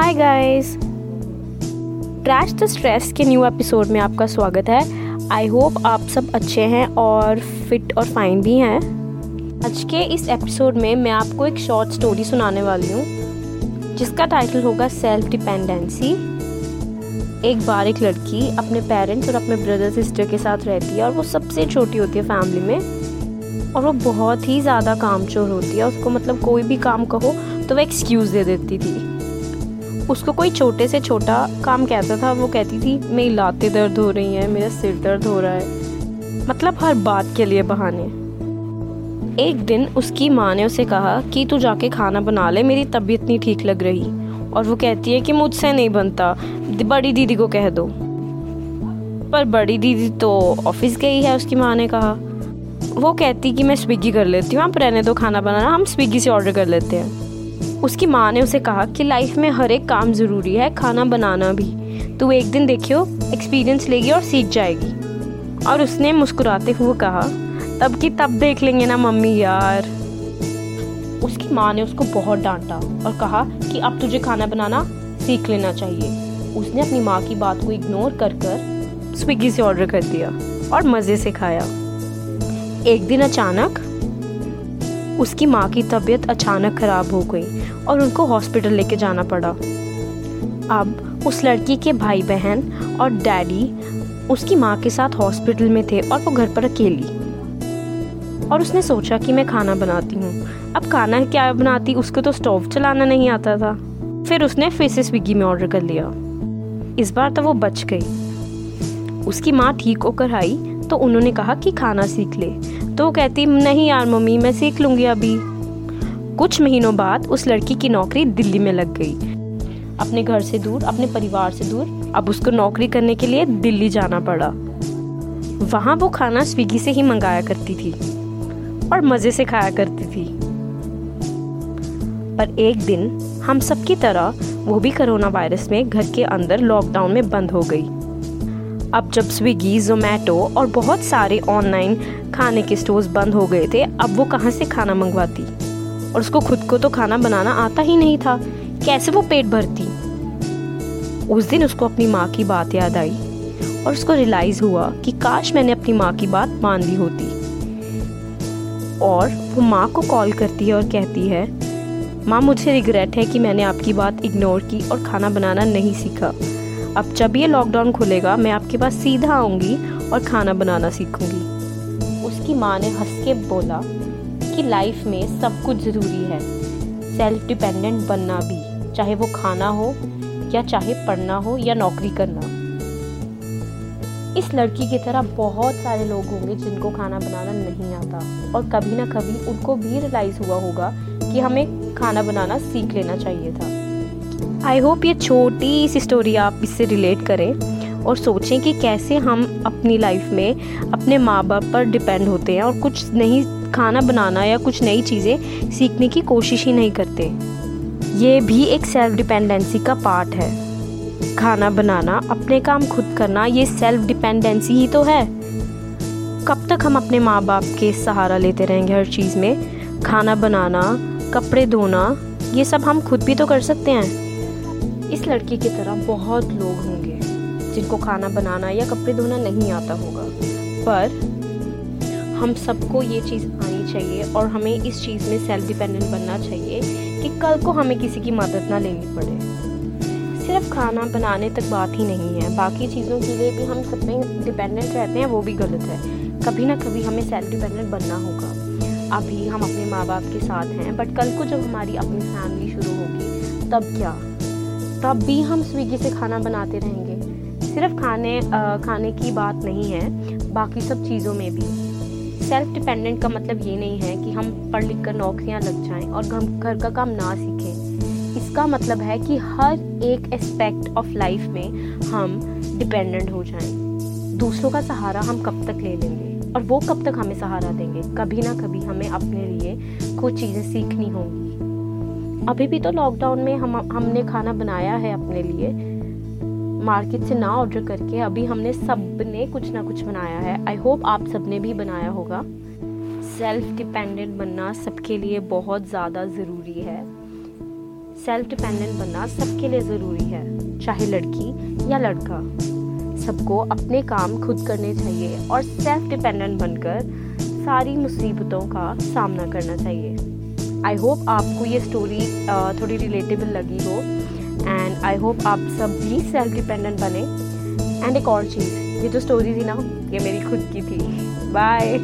Hi guys trash the stress के new episode में आपका स्वागत है। आई होप आप सब अच्छे हैं और फिट और फाइन भी हैं। आज के इस एपिसोड में मैं आपको एक शॉर्ट स्टोरी सुनाने वाली हूँ, जिसका टाइटल होगा सेल्फ डिपेंडेंसी एक बार एक लड़की अपने पेरेंट्स और अपने ब्रदर सिस्टर के साथ रहती है और वो सबसे छोटी होती है फैमिली में, और वो बहुत ही ज़्यादा काम चोर होती है। उसको मतलब कोई भी काम कहो तो वह एक्सक्यूज़ दे देती थी। उसको कोई छोटे से छोटा काम कहता था, वो कहती थी, मेरी लाते दर्द हो रही हैं, मेरा सिर दर्द हो रहा है। मतलब हर बात के लिए बहाने। एक दिन उसकी माँ ने उसे कहा कि, तू जाके खाना बना ले, मेरी तबीयत नहीं ठीक लग रही। और वो कहती है कि, मुझसे नहीं बनता बड़ी दीदी को कह दो। पर बड़ी दीदी तो ऑफ़िस गई है, उसकी माँ ने कहा। वो कहती कि, मैं स्विगी कर लेती हूँ, आप रहने दो, खाना बनाना, हम स्विगी से ऑर्डर कर लेते हैं। उसकी माँ ने उसे कहा कि लाइफ में हर एक काम ज़रूरी है, खाना बनाना भी। तू एक दिन देखियो एक्सपीरियंस लेगी और सीख जाएगी। और उसने मुस्कुराते हुए कहा, तब की तब देख लेंगे ना मम्मी यार। उसकी माँ ने उसको बहुत डांटा और कहा कि अब तुझे खाना बनाना सीख लेना चाहिए। उसने अपनी माँ की बात को इग्नोर कर कर स्विगी से ऑर्डर कर दिया और मज़े से खाया। एक दिन अचानक उसकी माँ की तबीयत अचानक ख़राब हो गई और उनको हॉस्पिटल लेके जाना पड़ा। अब उस लड़की के भाई बहन और डैडी उसकी माँ के साथ हॉस्पिटल में थे और वो घर पर अकेली। और उसने सोचा कि मैं खाना बनाती हूँ। अब खाना क्या बनाती, उसको तो स्टोव चलाना नहीं आता था। फिर उसने फिर से स्विगी में ऑर्डर कर लिया। इस बार तो वो बच गई। उसकी माँ ठीक होकर आई तो उन्होंने कहा कि खाना सीख ले। तो कहती, नहीं यार मम्मी, मैं सीख लूँगी अभी. कुछ महीनों बाद उस लड़की की नौकरी दिल्ली में लग गई। अपने घर से दूर, अपने परिवार से दूर, अब उसको नौकरी करने के लिए दिल्ली जाना पड़ा। वहाँ वो खाना स्विगी से ही मंगाया करती थी और मज़े से खाया करती थी। पर एक दिन हम सबकी तरह वो भी कोरोना वायरस में घर के अंदर लॉकडाउन में बंद हो गई। अब जब स्विगी, जोमेटो और बहुत सारे ऑनलाइन खाने के स्टोर्स बंद हो गए थे, अब वो कहाँ से खाना मंगवाती? और उसको खुद को तो खाना बनाना आता ही नहीं था। कैसे वो पेट भरती? उस दिन उसको अपनी माँ की बात याद आई और उसको रियलाइज़ हुआ कि काश मैंने अपनी माँ की बात मान ली होती। और वो माँ को कॉल करती है और कहती है, माँ, मुझे रिग्रेट है कि मैंने आपकी बात इग्नोर की और खाना बनाना नहीं सीखा। अब जब ये लॉकडाउन खुलेगा, मैं आपके पास सीधा आऊँगी और खाना बनाना सीखूँगी। उसकी माँ ने हंस के बोला कि लाइफ में सब कुछ ज़रूरी है। सेल्फ डिपेंडेंट बनना भी, चाहे वो खाना हो या चाहे पढ़ना हो या नौकरी करना। इस लड़की की तरह बहुत सारे लोग होंगे जिनको खाना बनाना नहीं आता और कभी ना कभी उनको भी रियलाइज़ हुआ होगा कि हमें खाना बनाना सीख लेना चाहिए था। आई होप ये छोटी सी स्टोरी आप इससे रिलेट करें। और सोचें कि कैसे हम अपनी लाइफ में अपने माँ बाप पर डिपेंड होते हैं और कुछ नहीं खाना बनाना या कुछ नई चीज़ें सीखने की कोशिश ही नहीं करते। ये भी एक सेल्फ डिपेंडेंसी का पार्ट है। खाना बनाना, अपने काम खुद करना, ये सेल्फ डिपेंडेंसी ही तो है। कब तक हम अपने माँ बाप के सहारा लेते रहेंगे हर चीज़ में? खाना बनाना, कपड़े धोना, ये सब हम खुद भी तो कर सकते हैं। इस लड़की की तरह बहुत लोग होंगे। जिनको खाना बनाना या कपड़े धोना नहीं आता होगा। पर हम सबको ये चीज़ आनी चाहिए और हमें इस चीज़ में सेल्फ डिपेंडेंट बनना चाहिए कि कल को हमें किसी की मदद ना लेनी पड़े। सिर्फ़ खाना बनाने तक बात ही नहीं है। बाकी चीज़ों के लिए भी हम सब में डिपेंडेंट रहते हैं, वो भी गलत है। कभी ना कभी हमें सेल्फ डिपेंडेंट बनना होगा। अभी हम अपने माँ बाप के साथ हैं बट कल को जब हमारी अपनी फैमिली शुरू होगी, तब क्या? तब भी हम स्विगी से खाना बनाते रहेंगे। सिर्फ़ खाने आ, खाने की बात नहीं है बाकी सब चीज़ों में भी। सेल्फ डिपेंडेंट का मतलब ये नहीं है कि हम पढ़ लिख कर नौकरियाँ लग जाएँ और घर का काम ना सीखें। इसका मतलब है कि हर एक एस्पेक्ट ऑफ़ लाइफ में हम डिपेंडेंट हो जाएँ। दूसरों का सहारा हम कब तक ले लेंगे? और वो कब तक हमें सहारा देंगे? कभी ना कभी हमें अपने लिए कुछ चीज़ें सीखनी होंगी। अभी भी तो लॉकडाउन में हम हमने खाना बनाया है अपने लिए। मार्केट से ना ऑर्डर करके अभी हमने सबने कुछ ना कुछ बनाया है। आई होप आप सबने भी बनाया होगा। सेल्फ डिपेंडेंट बनना सबके लिए बहुत ज़्यादा ज़रूरी है। सेल्फ डिपेंडेंट बनना सबके लिए ज़रूरी है, चाहे लड़की या लड़का। सबको अपने काम खुद करने चाहिए और सेल्फ डिपेंडेंट बनकर सारी मुसीबतों का सामना करना चाहिए। आई होप आपको ये स्टोरी थोड़ी रिलेटेबल लगी हो। एंड आई होप आप सब भी सेल्फ डिपेंडेंट बने. एंड एक और चीज़, ये जो स्टोरी थी ना, ये मेरी खुद की थी. बाय